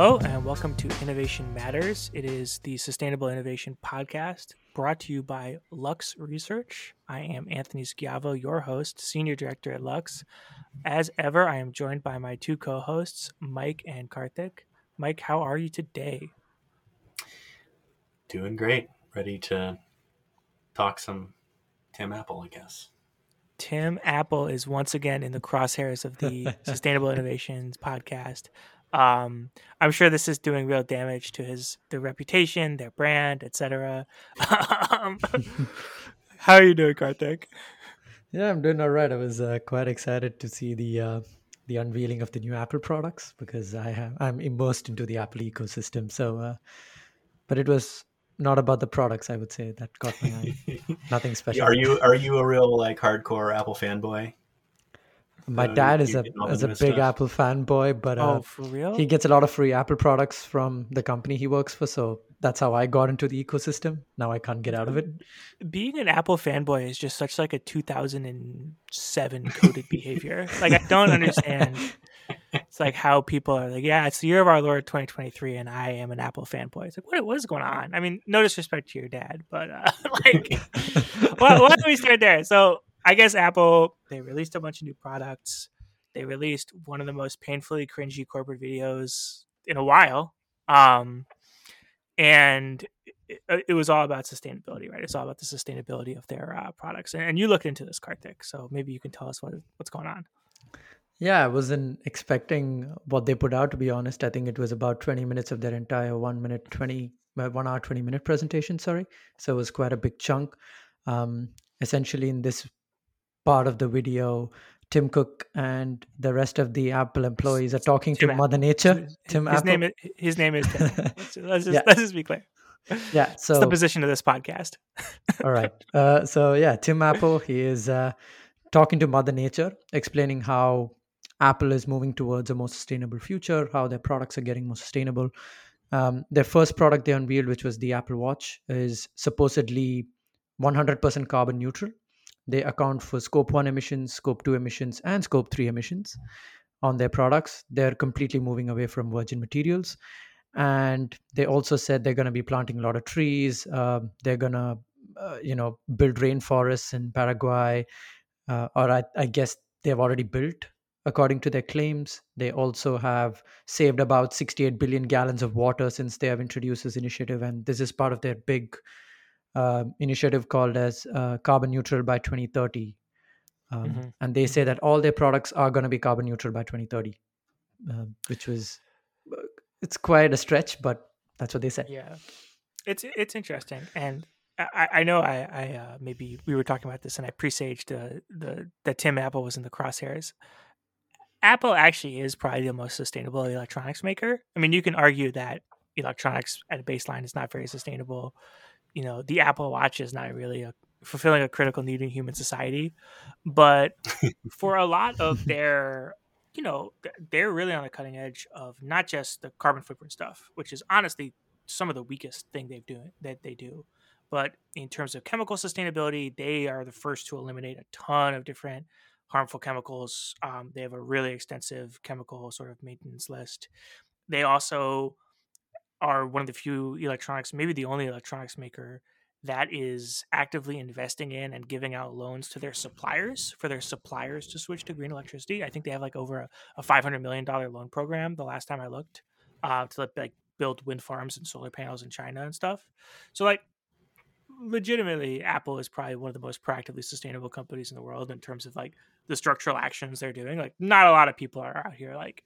Hello, and welcome to Innovation Matters. It is the Sustainable Innovation Podcast brought to you by Lux Research. I am Anthony Schiavo, your host, Senior Director at Lux. As ever, I am joined by my two co hosts, Mike and Karthik. Mike, how are you today? Doing great. Ready to talk some Tim Apple, I guess. Tim Apple is once again in the crosshairs of the Sustainable Innovations podcast. Um, I'm sure this is doing real damage to his their reputation, their brand, etc. um, how are you doing, Karthik? Yeah, I'm doing all right. I was uh, quite excited to see the uh, the unveiling of the new Apple products because I have I'm immersed into the Apple ecosystem. So, uh, but it was not about the products. I would say that caught my eye. Nothing special. Are you are you a real like hardcore Apple fanboy? My uh, dad is a is a big stuff. Apple fanboy, but uh, oh, for real? he gets a lot of free Apple products from the company he works for. So that's how I got into the ecosystem. Now I can't get out of it. Being an Apple fanboy is just such like a 2007 coded behavior. Like I don't understand. It's like how people are like, yeah, it's the year of our Lord 2023, and I am an Apple fanboy. It's like, what, what is going on? I mean, no disrespect to your dad, but uh, like, well, why don't we start there? So I guess Apple they released a bunch of new products. They released one of the most painfully cringy corporate videos in a while. Um, and it, it, was all about sustainability, right? It's all about the sustainability of their uh, products. And, and, you looked into this, Karthik, so maybe you can tell us what what's going on. Yeah, I wasn't expecting what they put out. To be honest, I think it was about twenty minutes of their entire one minute twenty uh, one hour twenty minute presentation. Sorry, so it was quite a big chunk. Um, essentially, in this part of the video, Tim Cook and the rest of the Apple employees are talking Tim to Apple. Mother Nature. Tim his Apple. name is his name is Tim. let's, let's, just, yeah. let's just be clear. Yeah, so it's the position of this podcast. all right. Uh, so yeah, Tim Apple. He is uh, talking to Mother Nature, explaining how Apple is moving towards a more sustainable future, how their products are getting more sustainable. Um, their first product they unveiled, which was the Apple Watch, is supposedly 100% carbon neutral. They account for scope 1 emissions, scope 2 emissions, and scope 3 emissions on their products. They're completely moving away from virgin materials. And they also said they're going to be planting a lot of trees. Uh, they're going to, uh, you know, build rainforests in Paraguay. Uh, or I, I guess they've already built according to their claims. They also have saved about 68 billion gallons of water since they have introduced this initiative. And this is part of their big uh, initiative called as uh, carbon neutral by 2030 um, mm-hmm. and they say that all their products are going to be carbon neutral by 2030 uh, which was uh, it's quite a stretch but that's what they said yeah it's it's interesting and I, I know I, I uh, maybe we were talking about this and I presaged the, the that Tim Apple was in the crosshairs. Apple actually is probably the most sustainable electronics maker. I mean, you can argue that electronics at a baseline is not very sustainable you know the apple watch is not really a, fulfilling a critical need in human society but for a lot of their you know they're really on the cutting edge of not just the carbon footprint stuff which is honestly some of the weakest thing they've doing that they do but in terms of chemical sustainability they are the first to eliminate a ton of different harmful chemicals. Um, they have a really extensive chemical sort of maintenance list. They also are one of the few electronics, maybe the only electronics maker that is actively investing in and giving out loans to their suppliers for their suppliers to switch to green electricity. I think they have like over a, a five hundred million dollar loan program. The last time I looked, uh, to like build wind farms and solar panels in China and stuff. So like, legitimately, Apple is probably one of the most proactively sustainable companies in the world in terms of like the structural actions they're doing. Like, not a lot of people are out here like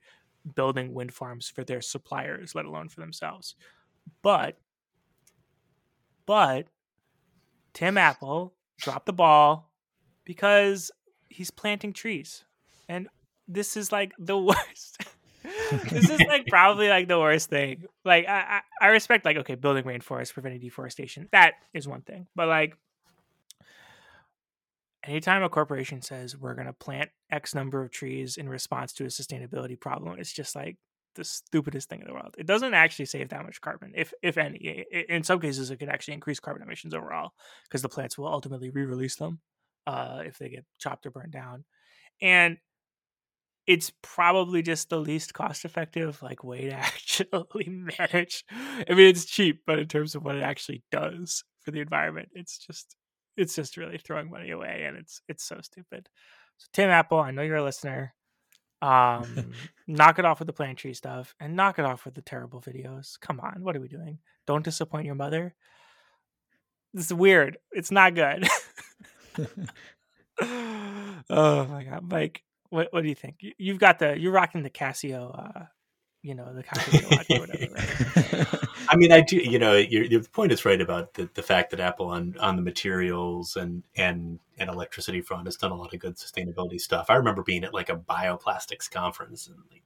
building wind farms for their suppliers, let alone for themselves. But, but Tim Apple dropped the ball because he's planting trees. And this is like the worst. this is like probably like the worst thing. Like I, I, I respect like okay, building rainforests, preventing deforestation. That is one thing. But like anytime a corporation says we're going to plant X number of trees in response to a sustainability problem, it's just like the stupidest thing in the world. It doesn't actually save that much carbon, if if any. In some cases, it could actually increase carbon emissions overall because the plants will ultimately re-release them uh, if they get chopped or burned down. And it's probably just the least cost effective like way to actually manage. I mean, it's cheap, but in terms of what it actually does for the environment, it's just it's just really throwing money away, and it's it's so stupid. So Tim Apple, I know you're a listener. Um, knock it off with the plant tree stuff, and knock it off with the terrible videos. Come on, what are we doing? Don't disappoint your mother. This is weird. It's not good. oh my god, Mike, what what do you think? You, have got the you're rocking the Casio, uh, you know, the Casio watch or whatever. Right? I mean, I do. You know, your, your point is right about the, the fact that Apple on on the materials and and and electricity front has done a lot of good sustainability stuff. I remember being at like a bioplastics conference in like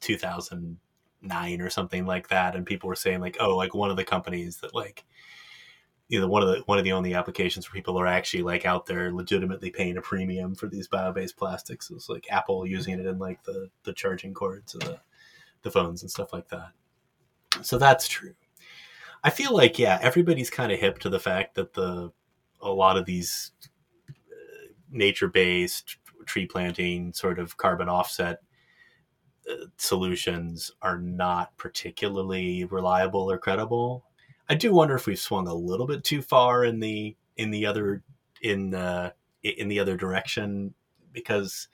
2009 or something like that, and people were saying like, oh, like one of the companies that like you know one of the one of the only applications where people are actually like out there legitimately paying a premium for these bio-based plastics is like Apple using it in like the the charging cords of the the phones and stuff like that. So that's true. I feel like yeah, everybody's kind of hip to the fact that the a lot of these uh, nature-based tree planting sort of carbon offset uh, solutions are not particularly reliable or credible. I do wonder if we've swung a little bit too far in the in the other in the in the other direction because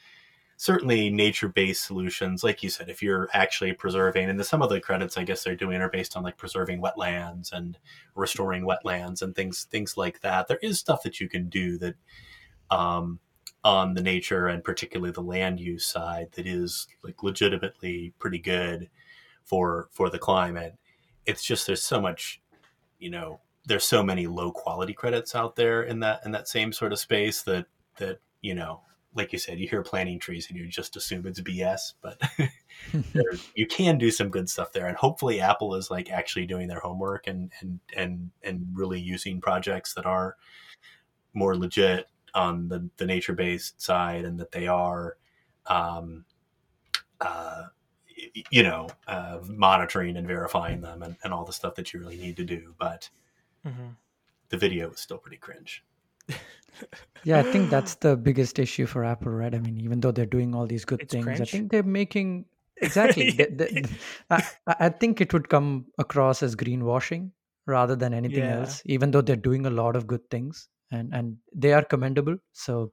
certainly nature-based solutions like you said if you're actually preserving and the, some of the credits i guess they're doing are based on like preserving wetlands and restoring wetlands and things things like that. There is stuff that you can do that um, on the nature and particularly the land use side that is like legitimately pretty good for for the climate. It's just there's so much you know there's so many low quality credits out there in that in that same sort of space that that you know like you said you hear planting trees and you just assume it's bs but you can do some good stuff there and hopefully apple is like actually doing their homework and and and and really using projects that are more legit on the, the nature based side and that they are um, uh, you know, uh, monitoring and verifying them and, and all the stuff that you really need to do. But mm-hmm. the video was still pretty cringe. yeah, I think that's the biggest issue for Apple, right? I mean, even though they're doing all these good it's things, cringe. I think they're making exactly. I, I, think it would come across as greenwashing rather than anything yeah. else. Even though they're doing a lot of good things and and they are commendable. So,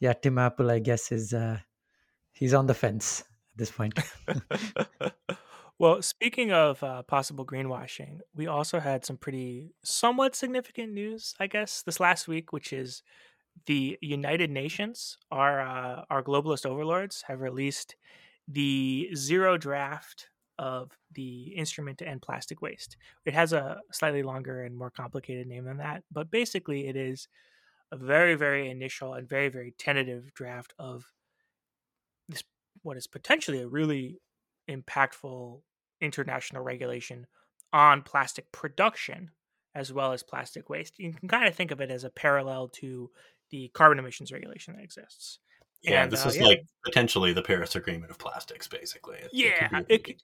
yeah, Tim Apple, I guess, is uh, he's on the fence at this point. well, speaking of uh, possible greenwashing, we also had some pretty somewhat significant news, I guess, this last week, which is the United Nations, our uh, our globalist overlords, have released the zero draft of the instrument to end plastic waste. It has a slightly longer and more complicated name than that, but basically, it is a very, very initial and very, very tentative draft of this what is potentially a really impactful international regulation on plastic production as well as plastic waste. You can kind of think of it as a parallel to the carbon emissions regulation that exists. Yeah, and, this uh, is yeah. like potentially the Paris Agreement of plastics, basically. It, yeah, it, it,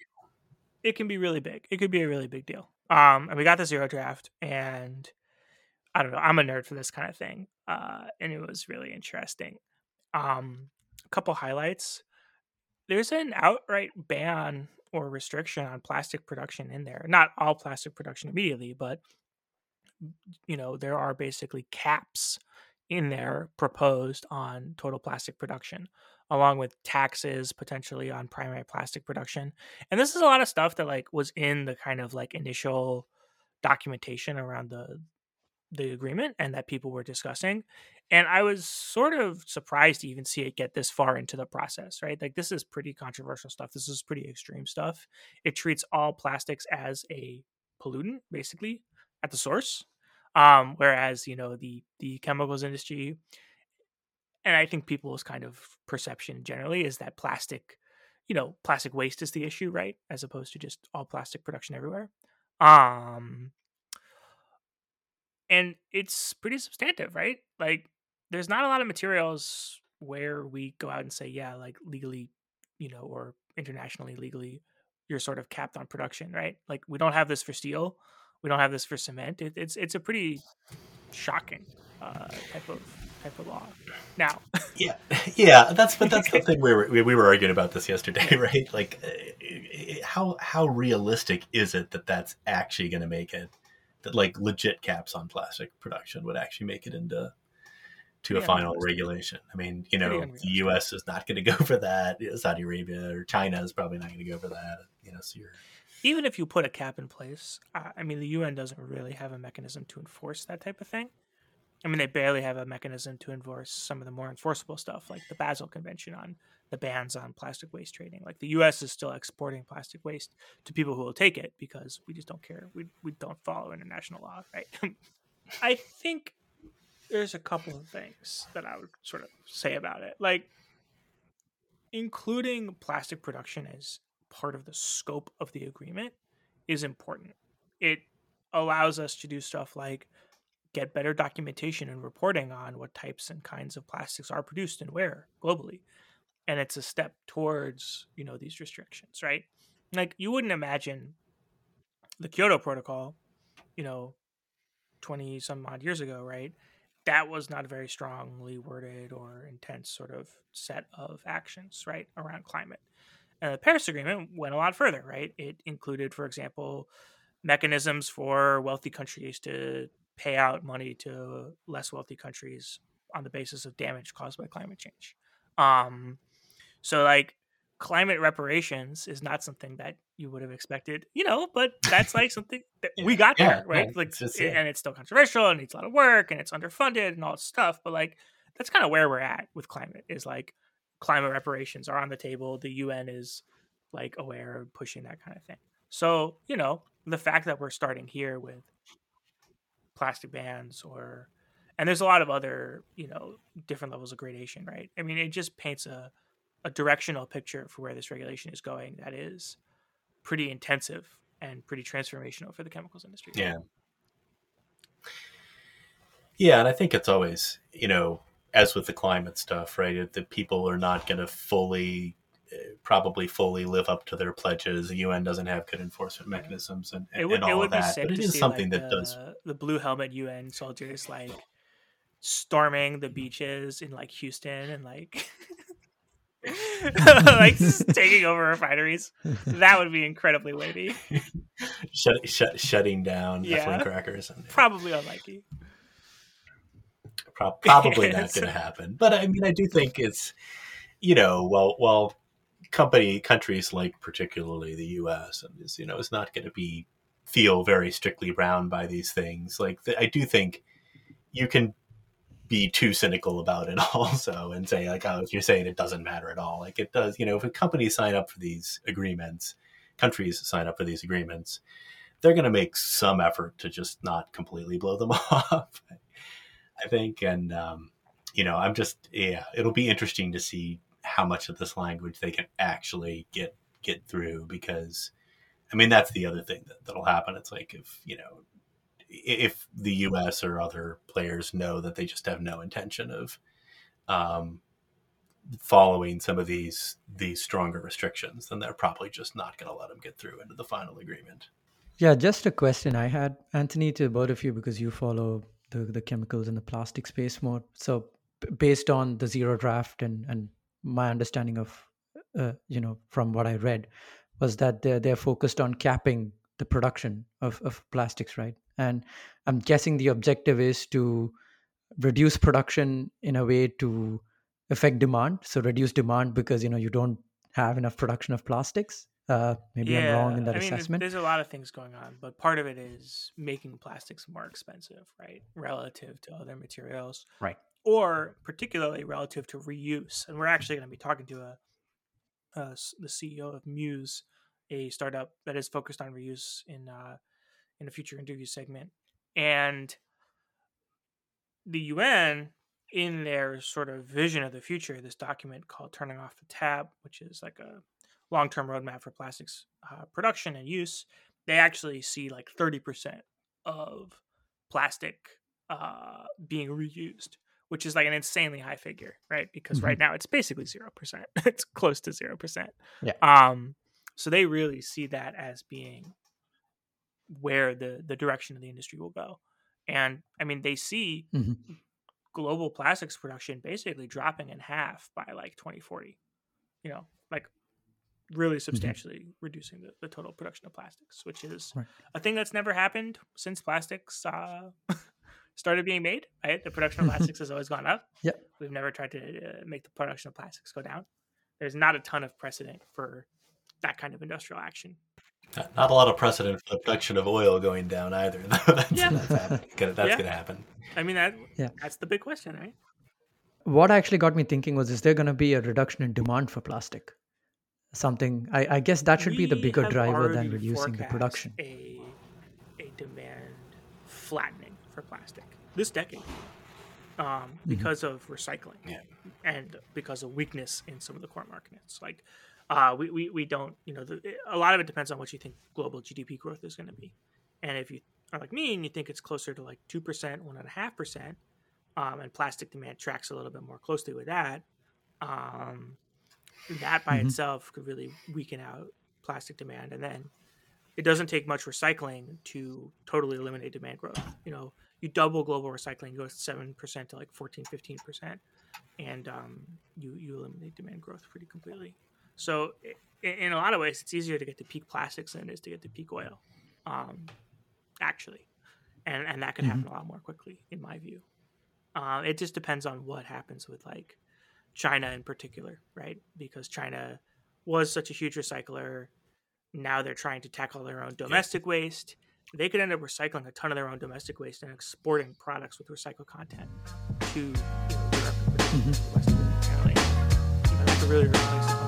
it can be really big. It could be a really big deal. Um, and we got the zero draft, and I don't know. I'm a nerd for this kind of thing, uh, and it was really interesting. Um, a couple highlights there's an outright ban or restriction on plastic production in there. Not all plastic production immediately, but you know, there are basically caps in there proposed on total plastic production along with taxes potentially on primary plastic production. And this is a lot of stuff that like was in the kind of like initial documentation around the the agreement and that people were discussing. And I was sort of surprised to even see it get this far into the process, right? Like this is pretty controversial stuff. This is pretty extreme stuff. It treats all plastics as a pollutant, basically, at the source. Um, whereas, you know, the the chemicals industry and I think people's kind of perception generally is that plastic, you know, plastic waste is the issue, right? As opposed to just all plastic production everywhere. Um and it's pretty substantive, right? Like there's not a lot of materials where we go out and say, yeah, like legally, you know, or internationally legally, you're sort of capped on production, right? Like we don't have this for steel, we don't have this for cement. It, it's it's a pretty shocking uh, type of type of law. Now, yeah, yeah, that's but that's the thing we were we, we were arguing about this yesterday, right? Like, uh, how how realistic is it that that's actually going to make it? That like legit caps on plastic production would actually make it into to a final regulation. I mean, you know, the U.S. is not going to go for that. Saudi Arabia or China is probably not going to go for that. You know, so you're even if you put a cap in place, I mean, the UN doesn't really have a mechanism to enforce that type of thing. I mean, they barely have a mechanism to enforce some of the more enforceable stuff, like the Basel Convention on the bans on plastic waste trading. Like the U.S. is still exporting plastic waste to people who will take it because we just don't care. We we don't follow international law, right? I think there's a couple of things that I would sort of say about it, like including plastic production as part of the scope of the agreement is important. It allows us to do stuff like get better documentation and reporting on what types and kinds of plastics are produced and where globally. And it's a step towards you know these restrictions right? Like you wouldn't imagine the kyoto protocol you know 20 some odd years ago right that was not a very strongly worded or intense sort of set of actions right around climate and the paris agreement went a lot further right it included for example mechanisms for wealthy countries to pay out money to less wealthy countries on the basis of damage caused by climate change. Um, so like climate reparations is not something that you would have expected, you know, but that's like something that we got there, right? Yeah, like, just, yeah. and it's still controversial and needs a lot of work and it's underfunded and all this stuff. But like, that's kind of where we're at with climate is like climate reparations are on the table. The UN is like aware of pushing that kind of thing. So, you know, the fact that we're starting here with plastic bans or and there's a lot of other you know different levels of gradation right i mean it just paints a, a directional picture for where this regulation is going that is pretty intensive and pretty transformational for the chemicals industry yeah yeah and i think it's always you know as with the climate stuff right that people are not going to fully eh, probably fully live up to their pledges. The UN doesn't have good enforcement mechanisms and, and, would, and all of that. But it is something like that the, does. The blue helmet UN soldiers like storming the beaches in like Houston and like. like taking over refineries. That would be incredibly wavy. Shut, shut, shutting down yeah. crackers. Probably unlikely. Pro- probably not going to happen. But I mean, I do think it's, you know, well, well, company countries like particularly the U.S. and is you know is not going to be feel very strictly bound by these things. Like I do think you can be too cynical about it also and say like oh if you're saying it doesn't matter at all like it does you know if a companies sign up for these agreements countries sign up for these agreements they're going to make some effort to just not completely blow them off i think and um, you know i'm just yeah it'll be interesting to see how much of this language they can actually get get through because I mean that's the other thing that, that'll happen. It's like if you know if the U.S. or other players know that they just have no intention of um, following some of these these stronger restrictions, then they're probably just not going to let them get through into the final agreement. Yeah, just a question I had, Anthony, to both of you because you follow the the chemicals and the plastic space more. So based on the zero draft and and my understanding of uh, you know from what I read was that they're they're focused on capping the production of, of plastics, right? And I'm guessing the objective is to reduce production in a way to affect demand. So reduce demand because you know you don't have enough production of plastics. Uh, maybe yeah, I'm wrong in that I mean, assessment. There's a lot of things going on, but part of it is making plastics more expensive, right, relative to other materials. Right or particularly relative to reuse. And we're actually going to be talking to a, a, the CEO of Muuse, a startup that is focused on reuse in uh, in a future interview segment. And the UN, in their sort of vision of the future, this document called "Turning Off the Tap," which is like a long-term roadmap for plastics uh, production and use, they actually see like thirty percent of plastic uh, being reused which is like an insanely high figure, right? Because mm-hmm. right now it's basically zero percent. it's close to zero percent. Yeah. Um. So they really see that as being where the the direction of the industry will go, and I mean they see mm-hmm. global plastics production basically dropping in half by like 2040. You know, like really substantially mm-hmm. reducing the, the total production of plastics, which is right. a thing that's never happened since plastics uh, started being made. Right, the production of plastics has always gone up. Yeah, we've never tried to uh, make the production of plastics go down. There's not a ton of precedent for that kind of industrial action. Not a lot of precedent for the production of oil going down either. that's, yeah. that's, gonna, that's yeah. gonna happen. I mean that. Yeah. That's the big question, right? What actually got me thinking was: Is there going to be a reduction in demand for plastic? Something. I, I guess that should we be the bigger driver than reducing the production. A, a demand flattening for plastic this decade, um, mm-hmm. because mm-hmm. of recycling yeah. and because of weakness in some of the core markets, like uh, we, we, we don't, you know, the, a lot of it depends on what you think global GDP growth is going to be. And if you are like me and you think it's closer to like 2%, 1.5%, um, and plastic demand tracks a little bit more closely with that, um, that by mm-hmm. itself could really weaken out plastic demand. And then it doesn't take much recycling to totally eliminate demand growth. You know, you double global recycling, goes 7% to like 14, 15%, and um, you, you eliminate demand growth pretty completely. So in a lot of ways, it's easier to get to peak plastics than it is to get to peak oil, um, actually, and and that mm-hmm. happen a lot more quickly, in my view. Uh, it just depends on what happens with like China in particular, right? Because China was such a huge recycler. Now they're trying to tackle their own domestic yeah. waste. They could end up recycling a ton of their own domestic waste and exporting products with recycled content to you know, Europe mm-hmm. the West the You know, that could really replace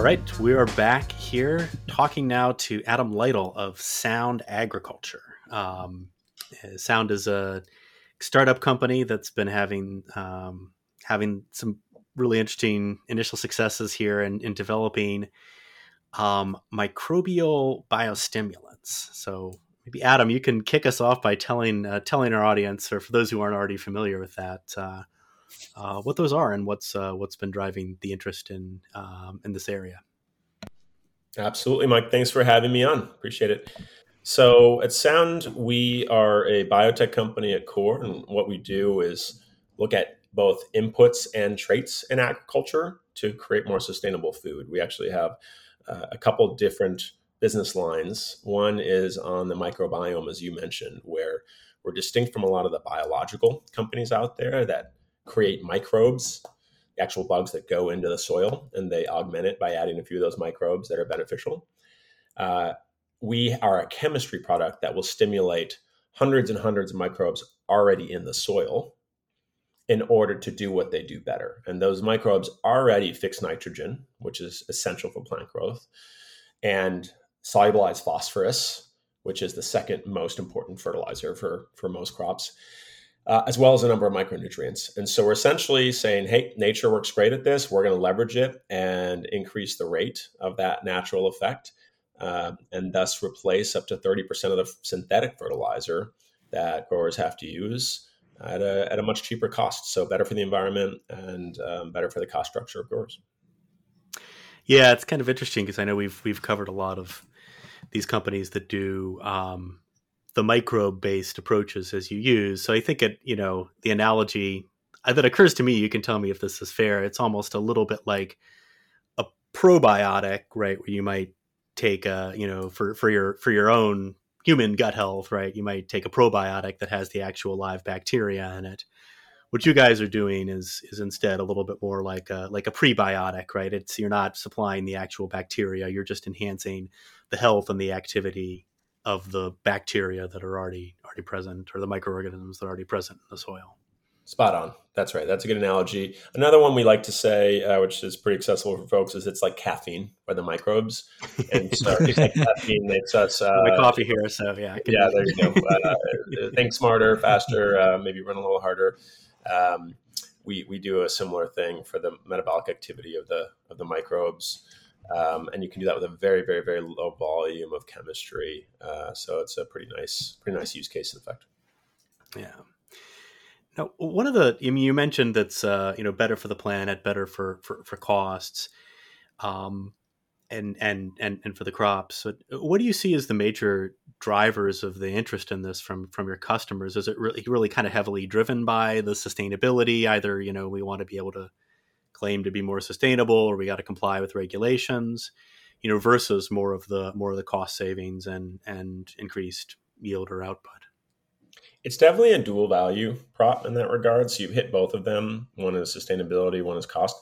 All right, we are back here talking now to Adam Litle of Sound Agriculture. Um, Sound is a startup company that's been having um, having some really interesting initial successes here in, in developing um, microbial biostimulants. So maybe Adam, you can kick us off by telling uh, telling our audience, or for those who aren't already familiar with that, uh, uh, what those are and what's uh, what's been driving the interest in um, in this area. Absolutely, Mike. Thanks for having me on. Appreciate it. So at Sound, we are a biotech company at core, and what we do is look at both inputs and traits in agriculture to create more sustainable food. We actually have uh, a couple different business lines. One is on the microbiome, as you mentioned, where we're distinct from a lot of the biological companies out there that create microbes, actual bugs that go into the soil, and they augment it by adding a few of those microbes that are beneficial. Uh, we are a chemistry product that will stimulate hundreds and hundreds of microbes already in the soil in order to do what they do better. And those microbes already fix nitrogen, which is essential for plant growth, and solubilize phosphorus, which is the second most important fertilizer for, for most crops uh, as well as a number of micronutrients. And so we're essentially saying, hey, nature works great at this. We're going to leverage it and increase the rate of that natural effect, uh, and thus replace up to 30% of the synthetic fertilizer that growers have to use at a, at a much cheaper cost. So better for the environment and um, better for the cost structure of growers. Yeah, it's kind of interesting because I know we've we've covered a lot of these companies that do um, the microbe based approaches as you use. So I think it, you know, the analogy uh, that occurs to me, you can tell me if this is fair. It's almost a little bit like a probiotic, right? Where you might take a, you know, for, for your, for your own human gut health, right? You might take a probiotic that has the actual live bacteria in it. What you guys are doing is is instead a little bit more like a like a prebiotic, right? It's you're not supplying the actual bacteria, you're just enhancing the health and the activity of the bacteria that are already already present or the microorganisms that are already present in the soil. Spot on. That's right. That's a good analogy. Another one we like to say, uh, which is pretty accessible for folks, is it's like caffeine for the microbes. And so caffeine makes us uh, the coffee here. So yeah, yeah. There you go. Uh, think smarter, faster, uh, maybe run a little harder. Um, we we do a similar thing for the metabolic activity of the of the microbes. Um, and you can do that with a very, very, very low volume of chemistry. Uh, so it's a pretty nice, pretty nice use case, in fact. Yeah. Now, one of the I mean, you mentioned that's uh, you know better for the planet, better for for, for costs, um, and and and and for the crops. So what do you see as the major drivers of the interest in this from from your customers? Is it really really kind of heavily driven by the sustainability? Either you know we want to be able to claim to be more sustainable, or we got to comply with regulations, you know, versus more of the more of the cost savings and and increased yield or output. It's definitely a dual value prop in that regard. So you've hit both of them. One is sustainability, one is cost.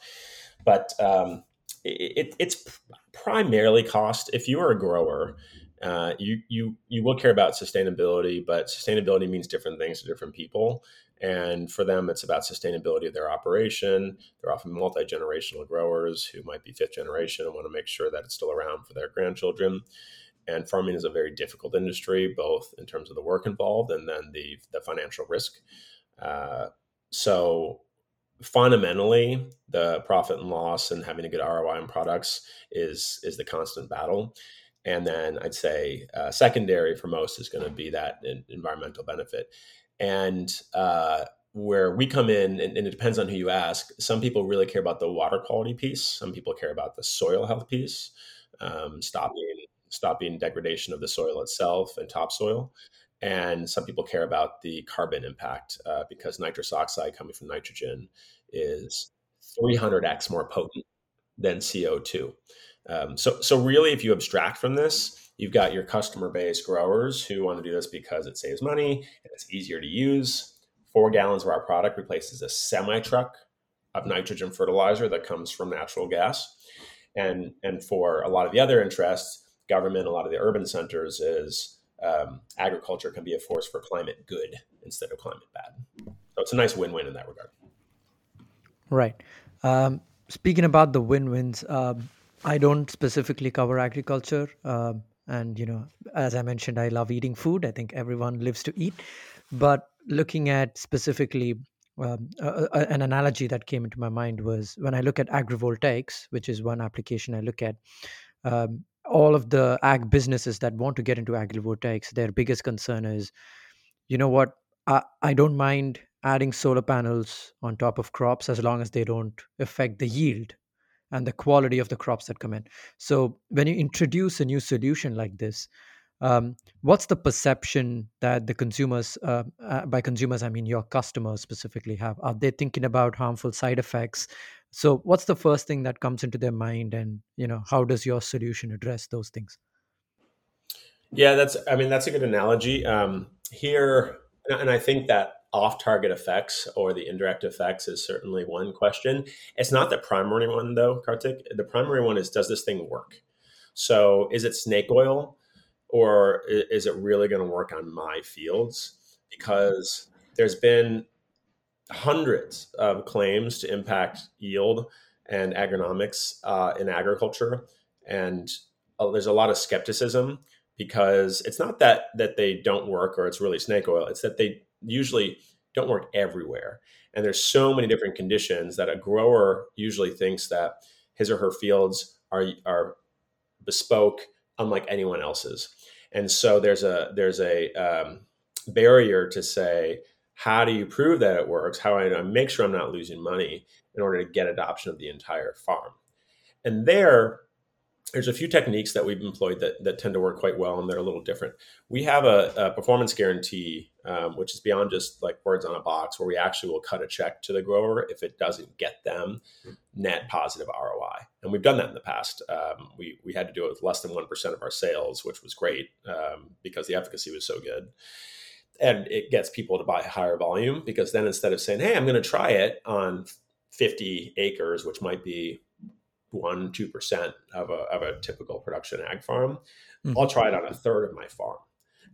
But um, it, it's primarily cost. If you are a grower, uh, you you you will care about sustainability, but sustainability means different things to different people. And for them, it's about sustainability of their operation. They're often multi generational growers who might be fifth generation and want to make sure that it's still around for their grandchildren. And farming is a very difficult industry, both in terms of the work involved and then the the financial risk. Uh, so fundamentally, the profit and loss and having a good ROI on products is is the constant battle. And then I'd say uh, secondary for most is going to be that environmental benefit. And uh, where we come in, and, and, it depends on who you ask. Some people really care about the water quality piece. Some people care about the soil health piece, um, stopping stopping degradation of the soil itself and topsoil. And some people care about the carbon impact uh, because nitrous oxide coming from nitrogen is 300x more potent than CO2. Um, so, so really, if you abstract from this, you've got your customer base growers who want to do this because it saves money and it's easier to use. Four gallons of our product replaces a semi truck of nitrogen fertilizer that comes from natural gas. And, and for a lot of the other interests, government, a lot of the urban centers is um, agriculture can be a force for climate good instead of climate bad. So it's a nice win-win in that regard. Right. Um, speaking about the win-wins, um, I don't specifically cover agriculture, um, and you know, as I mentioned, I love eating food. I think everyone lives to eat, but looking at specifically um, an analogy that came into my mind was when I look at agrivoltaics, which is one application I look at. Um, all of the ag businesses that want to get into agrivoltaics, their biggest concern is, you know what, I, I don't mind adding solar panels on top of crops as long as they don't affect the yield and the quality of the crops that come in. So when you introduce a new solution like this, um, what's the perception that the consumers, uh, uh, by consumers I mean your customers specifically, have? Are they thinking about harmful side effects? So what's the first thing that comes into their mind, and you know how does your solution address those things? Yeah, that's. I mean, that's a good analogy. Um, here, and I think that off target effects or the indirect effects is certainly one question. It's not the primary one, though, Karthik. The primary one is does this thing work? So is it snake oil or is it really going to work on my fields? Because there's been hundreds of claims to impact yield and agronomics uh, in agriculture. And uh, there's a lot of skepticism because it's not that that they don't work or it's really snake oil. It's that they usually don't work everywhere. And there's so many different conditions that a grower usually thinks that his or her fields are are bespoke, unlike anyone else's. And so there's a there's a um, barrier to say how do you prove that it works? How do I make sure I'm not losing money in order to get adoption of the entire farm? And there, there's a few techniques that we've employed that, that tend to work quite well and they're a little different. We have a, a performance guarantee, um, which is beyond just like words on a box, where we actually will cut a check to the grower if it doesn't get them net positive ROI. And we've done that in the past. Um, we, we had to do it with less than 1% of our sales, which was great um, because the efficacy was so good. And it gets people to buy higher volume because then instead of saying, hey, I'm going to try it on 50 acres, which might be one two percent of a of a typical production ag farm. Mm-hmm. I'll try it on a third of my farm,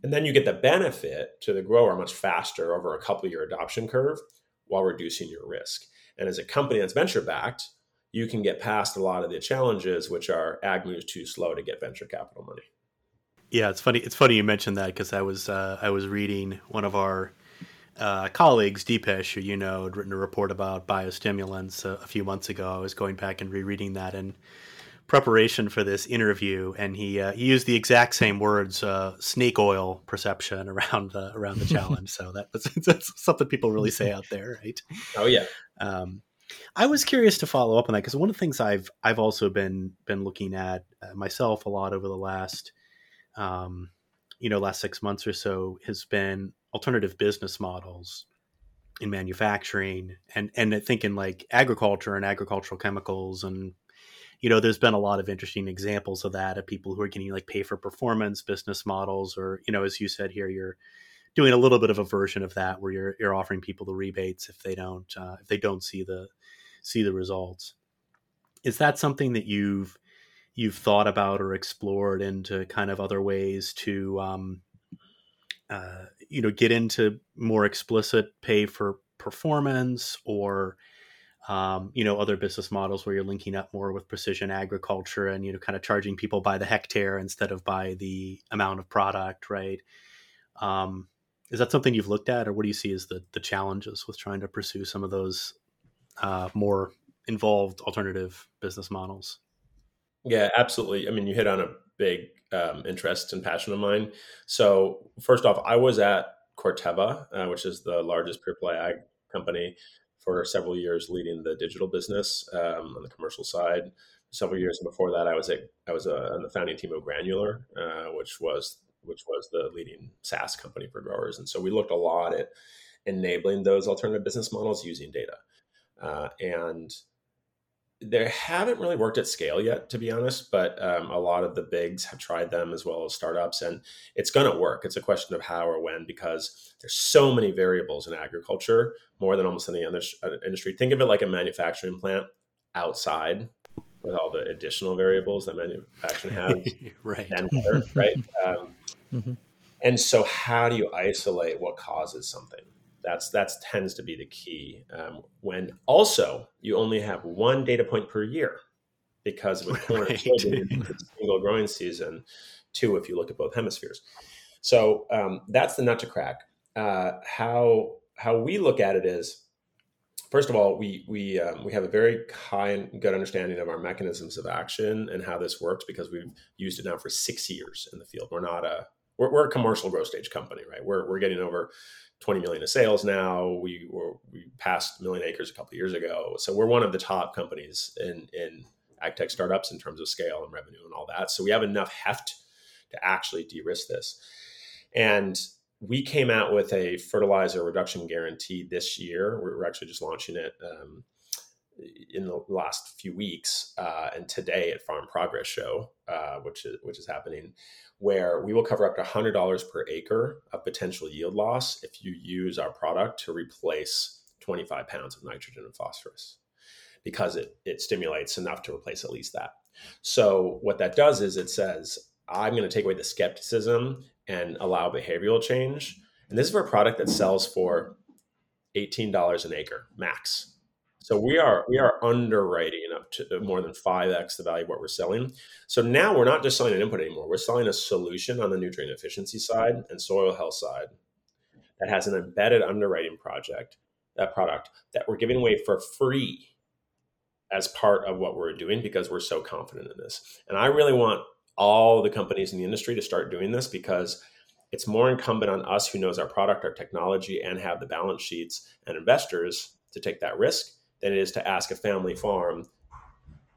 and then you get the benefit to the grower much faster over a couple year adoption curve while reducing your risk. And as a company that's venture backed, you can get past a lot of the challenges, which are ag moves too slow to get venture capital money. Yeah, it's funny. It's funny you mentioned that because I was uh, I was reading one of our uh, colleagues, Deepesh, who you know, had written a report about biostimulants a, a, few months ago. I was going back and rereading that in preparation for this interview, and he uh, he used the exact same words, uh, "snake oil perception" around the around the challenge. so that, that's, that's, something people really say out there, right? Oh yeah. Um, I was curious to follow up on that because one of the things I've I've also been been looking at uh, myself a lot over the last. Um, you know last six months or so has been alternative business models in manufacturing and and I think in like agriculture and agricultural chemicals and you know there's been a lot of interesting examples of that of people who are getting like pay for performance business models or you know as you said here you're doing a little bit of a version of that where you're you're offering people the rebates if they don't uh, if they don't see the see the results. Is that something that you've you've thought about or explored into kind of other ways to um, uh, you know get into more explicit pay for performance or um, you know other business models where you're linking up more with precision agriculture and you know kind of charging people by the hectare instead of by the amount of product right? Um, is that something you've looked at or what do you see as the, the challenges with trying to pursue some of those uh, more involved alternative business models? Yeah absolutely. I mean you hit on a big um, interest and passion of mine. So first off i was at corteva uh, which is the largest pure play ag company for several years leading the digital business um, on the commercial side. Several years before that, I was at, I was uh, on the founding team of Granular, uh, which was which was the leading SaaS company for growers. And so we looked a lot at enabling those alternative business models using data. Uh, and they haven't really worked at scale yet, to be honest. But um, a lot of the bigs have tried them as well as startups, and it's going to work. It's a question of how or when because there's so many variables in agriculture, more than almost any other uh, industry. Think of it like a manufacturing plant outside with all the additional variables that manufacturing has, right? And right? Um, mm-hmm. And so, how do you isolate what causes something? That's that's tends to be the key. Um, when also you only have one data point per year, because with corn right. single growing season, two if you look at both hemispheres. So um, that's the nut to crack. Uh, how how we look at it is, first of all, we we um, we have a very high and good understanding of our mechanisms of action and how this works because we've used it now for six years in the field. We're not a we're, we're a commercial growth stage company, right? We're we're getting over 20 million of sales now. We were we passed million acres a couple years ago, so we're one of the top companies in in ag tech startups in terms of scale and revenue and all that. So we have enough heft to actually de-risk this. And we came out with a fertilizer reduction guarantee this year. We're actually just launching it um, in the last few weeks, uh, and today at Farm Progress Show, uh, which is which is happening where we will cover up to $100 per acre of potential yield loss if you use our product to replace 25 pounds of nitrogen and phosphorus because it, it stimulates enough to replace at least that. So, what that does is it says, I'm going to take away the skepticism and allow behavioral change. And this is for a product that sells for $18 an acre max. So we are we are underwriting up to uh, more than five x the value of what we're selling. So now we're not just selling an input anymore. We're selling a solution on the nutrient efficiency side and soil health side that has an embedded underwriting project that product that we're giving away for free as part of what we're doing because we're so confident in this. And I really want all the companies in the industry to start doing this because it's more incumbent on us who knows our product, our technology, and have the balance sheets and investors to take that risk than it is to ask a family farm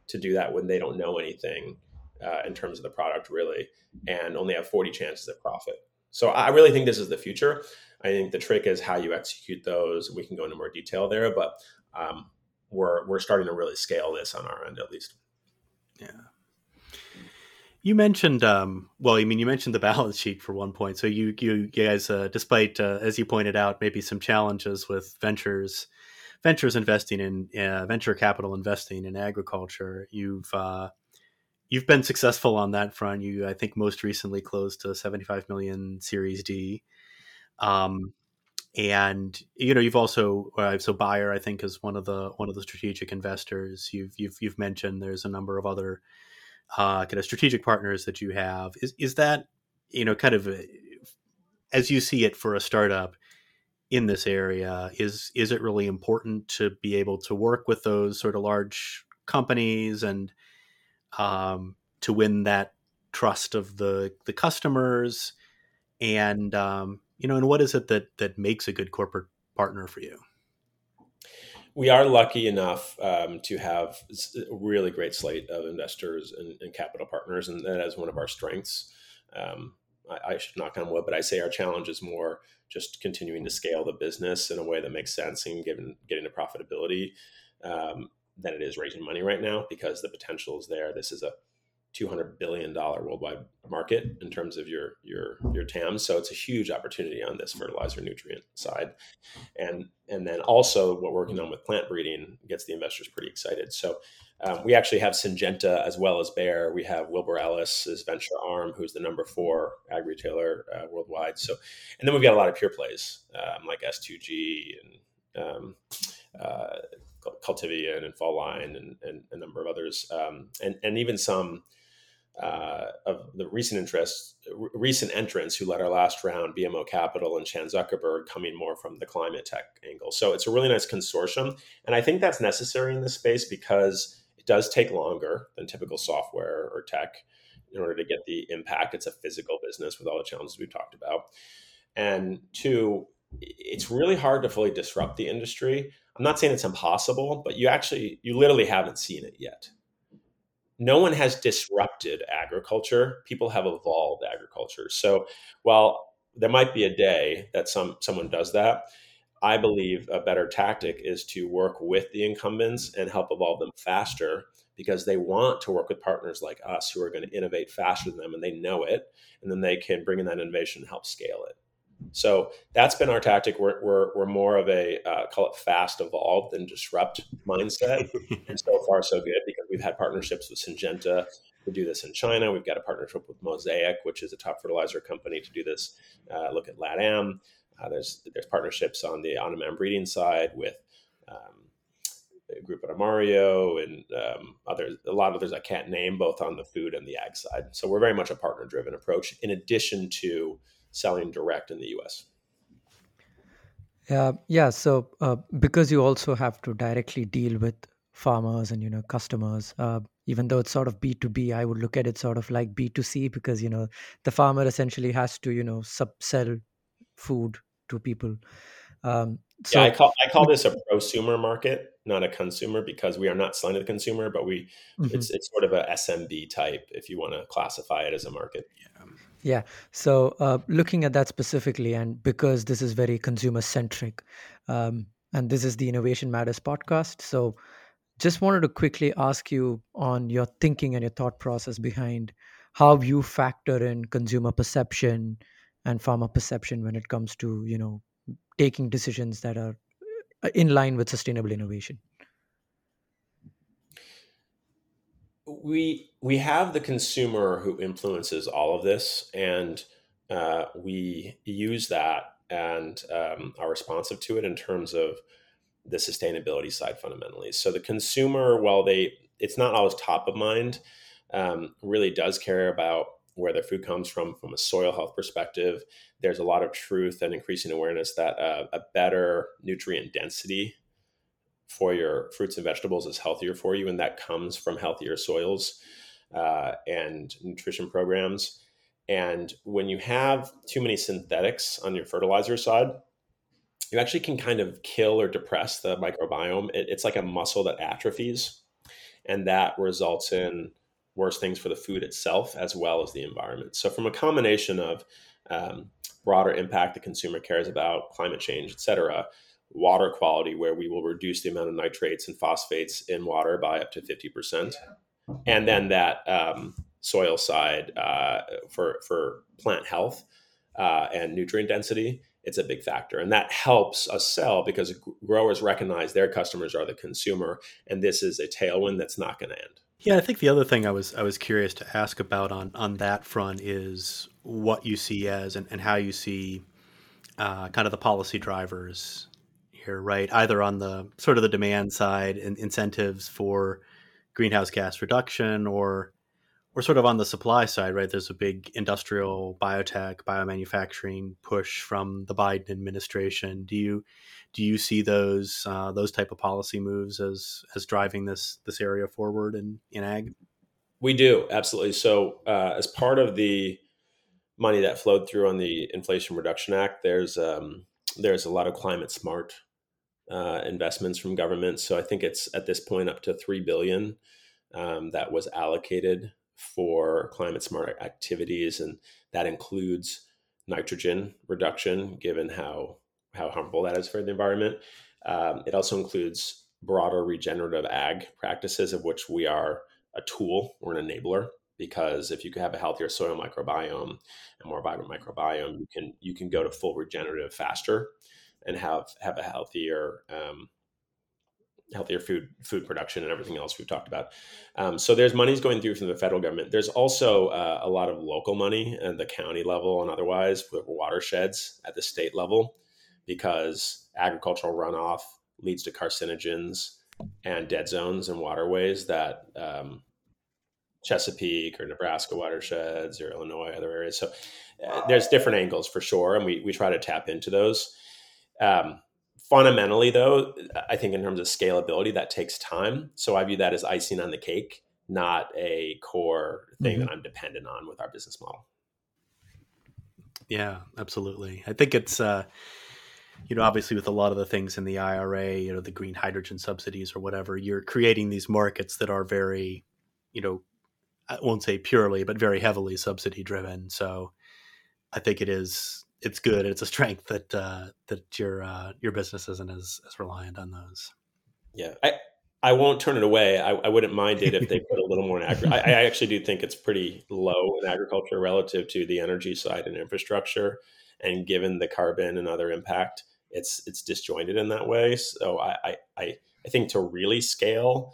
to do that when they don't know anything uh, in terms of the product really and only have 40 chances of profit. So i really think this is the future. I think the trick is how you execute those. We can go into more detail there but um, we're we're starting to really scale this on our end at least. Yeah. You mentioned, um, well, I mean, you mentioned the balance sheet for one point. So you, you, guys, uh, despite uh, as you pointed out, maybe some challenges with ventures ventures investing in uh, venture capital investing in agriculture. You've uh, you've been successful on that front. You, I think, most recently closed to 75 million Series D. Um, and you know, you've also uh, so Bayer, I think, is one of the one of the strategic investors. You've you've you've mentioned there's a number of other uh, kind of strategic partners that you have. Is is that you know kind of as you see it for a startup? In this area is is it really important to be able to work with those sort of large companies and um, to win that trust of the the customers? And um, you know and what is it that that makes a good corporate partner for you? We are lucky enough um, to have a really great slate of investors and, and, capital partners and that is one of our strengths. Um, I, I, should knock on wood, but I say our challenge is more just continuing to scale the business in a way that makes sense and given getting to profitability um, than it is raising money right now because the potential is there. This is a 200 billion dollar worldwide market in terms of your your your TAM. So it's a huge opportunity on this fertilizer nutrient side, and and then also what we're working on with plant breeding gets the investors pretty excited. So um, we actually have Syngenta as well as Bayer. We have Wilbur Ellis' as venture arm, who's the number four ag retailer uh, worldwide. So, and then we've got a lot of pure plays um, like S2G and um, uh, Cultivian and Fall Line and, and, a number of others, um, and and even some uh, of the recent interests, recent entrants who led our last round, BMO Capital and Chan Zuckerberg, coming more from the climate tech angle. So it's a really nice consortium, and I think that's necessary in this space because does take longer than typical software or tech in order to get the impact. It's a physical business with all the challenges we've talked about, and two, it's really hard to fully disrupt the industry. I'm not saying it's impossible, but you actually, you literally haven't seen it yet no one has disrupted agriculture. People have evolved agriculture. So while there might be a day that some someone does that, I believe a better tactic is to work with the incumbents and help evolve them faster because they want to work with partners like us who are going to innovate faster than them and they know it. And then they can bring in that innovation and help scale it. So that's been our tactic. We're, we're, we're more of a uh, call it fast evolve than disrupt mindset. and so far, so good because we've had partnerships with Syngenta to do this in China. We've got a partnership with Mosaic, which is a top fertilizer company, to do this. Uh, look at LATAM. Uh, there's there's partnerships on the on-demand breeding side with um, Grupo Mario and um, others. A lot of others I can't name, both on the food and the ag side. So we're very much a partner-driven approach, in addition to selling direct in the US. Uh, yeah, so uh, because you also have to directly deal with farmers and you know customers, uh, even though it's sort of B two B, I would look at it sort of like B two C because you know the farmer essentially has to you know sub sell food to people. Um, so, yeah, I call I call this a prosumer market, not a consumer, because we are not selling to the consumer, but we mm-hmm. it's it's sort of a SMB type if you want to classify it as a market. Yeah. Yeah. So uh, looking at that specifically, and because this is very consumer centric, um, and this is the Innovation Matters podcast. So just wanted to quickly ask you on your thinking and your thought process behind how you factor in consumer perception and farmer perception when it comes to, you know, taking decisions that are uh, in line with sustainable innovation. we we have the consumer who influences all of this, and uh, we use that and um, are responsive to it in terms of the sustainability side fundamentally. So the consumer, while they it's not always top of mind, um, really does care about where their food comes from from a soil health perspective. There's a lot of truth and increasing awareness that uh, a better nutrient density for your fruits and vegetables is healthier for you, and that comes from healthier soils uh, and nutrition programs. And when you have too many synthetics on your fertilizer side, you actually can kind of kill or depress the microbiome. It, it's like a muscle that atrophies, and that results in worse things for the food itself as well as the environment. So, from a combination of um, broader impact the consumer cares about, climate change, et cetera, water quality where we will reduce the amount of nitrates and phosphates in water by up to 50%. And then that um, soil side uh, for, for plant health uh, and nutrient density, it's a big factor. And that helps us sell because growers recognize their customers are the consumer. And this is a tailwind that's not going to end. Yeah, I think the other thing I was I was curious to ask about on on that front is what you see as and, and how you see uh, kind of the policy drivers here, right? Either on the sort of the demand side and incentives for greenhouse gas reduction or or sort of on the supply side, right? There's a big industrial biotech, biomanufacturing push from the Biden administration. Do you do you see those uh, those type of policy moves as as driving this this area forward in in ag? We do absolutely. So uh, as part of the money that flowed through on the Inflation Reduction Act, there's um, there's a lot of climate smart uh, investments from government. So I think it's at this point up to three billion um, that was allocated for climate smart activities, and that includes nitrogen reduction, given how how harmful that is for the environment. Um, it also includes broader regenerative ag practices, of which we are a tool, we're an enabler. Because if you have a healthier soil microbiome and more vibrant microbiome, you can you can go to full regenerative faster and have have a healthier um, healthier food food production and everything else we've talked about. Um, so there's monies going through from the federal government. There's also uh, a lot of local money at the county level and otherwise with watersheds at the state level because agricultural runoff leads to carcinogens and dead zones and waterways that um, Chesapeake or Nebraska watersheds or Illinois other areas. So uh, there's different angles for sure, and we we try to tap into those. Um, fundamentally though i think in terms of scalability that takes time so i view that as icing on the cake not a core thing mm-hmm. that i'm dependent on with our business model yeah absolutely i think it's uh you know obviously with a lot of the things in the ira you know the green hydrogen subsidies or whatever you're creating these markets that are very you know i won't say purely but very heavily subsidy driven so i think it is it's good. It's a strength that uh, that your uh, your business isn't as as reliant on those. Yeah, I I won't turn it away. I, I wouldn't mind it if they put a little more in. I, I, actually do think it's pretty low in agriculture relative to the energy side and infrastructure, and given the carbon and other impact, it's it's disjointed in that way. So I I I think to really scale,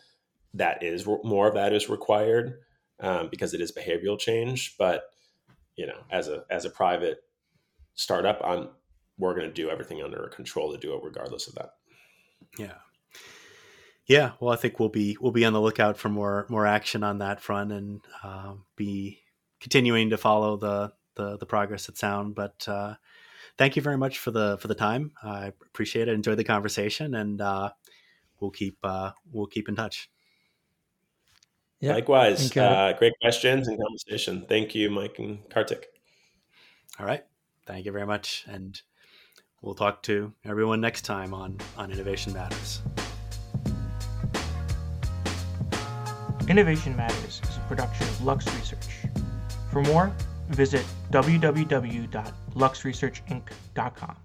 that is more of that is required um, because it is behavioral change. But you know, as a as a private startup, I'm we're going to do everything under control to do it regardless of that. Yeah. Yeah, well, I think we'll be we'll be on the lookout for more more action on that front and uh, be continuing to follow the the, the progress at Sound. But uh, thank you very much for the for the time. I appreciate it. Enjoy the conversation, and uh, we'll keep uh, we'll keep in touch. Yeah, Likewise, uh, great questions and conversation. Thank you, Mike and Karthik. All right. Thank you very much. And we'll talk to everyone next time on, on Innovation Matters. Innovation Matters is a production of Lux Research. For more, visit www.luxresearchinc.com.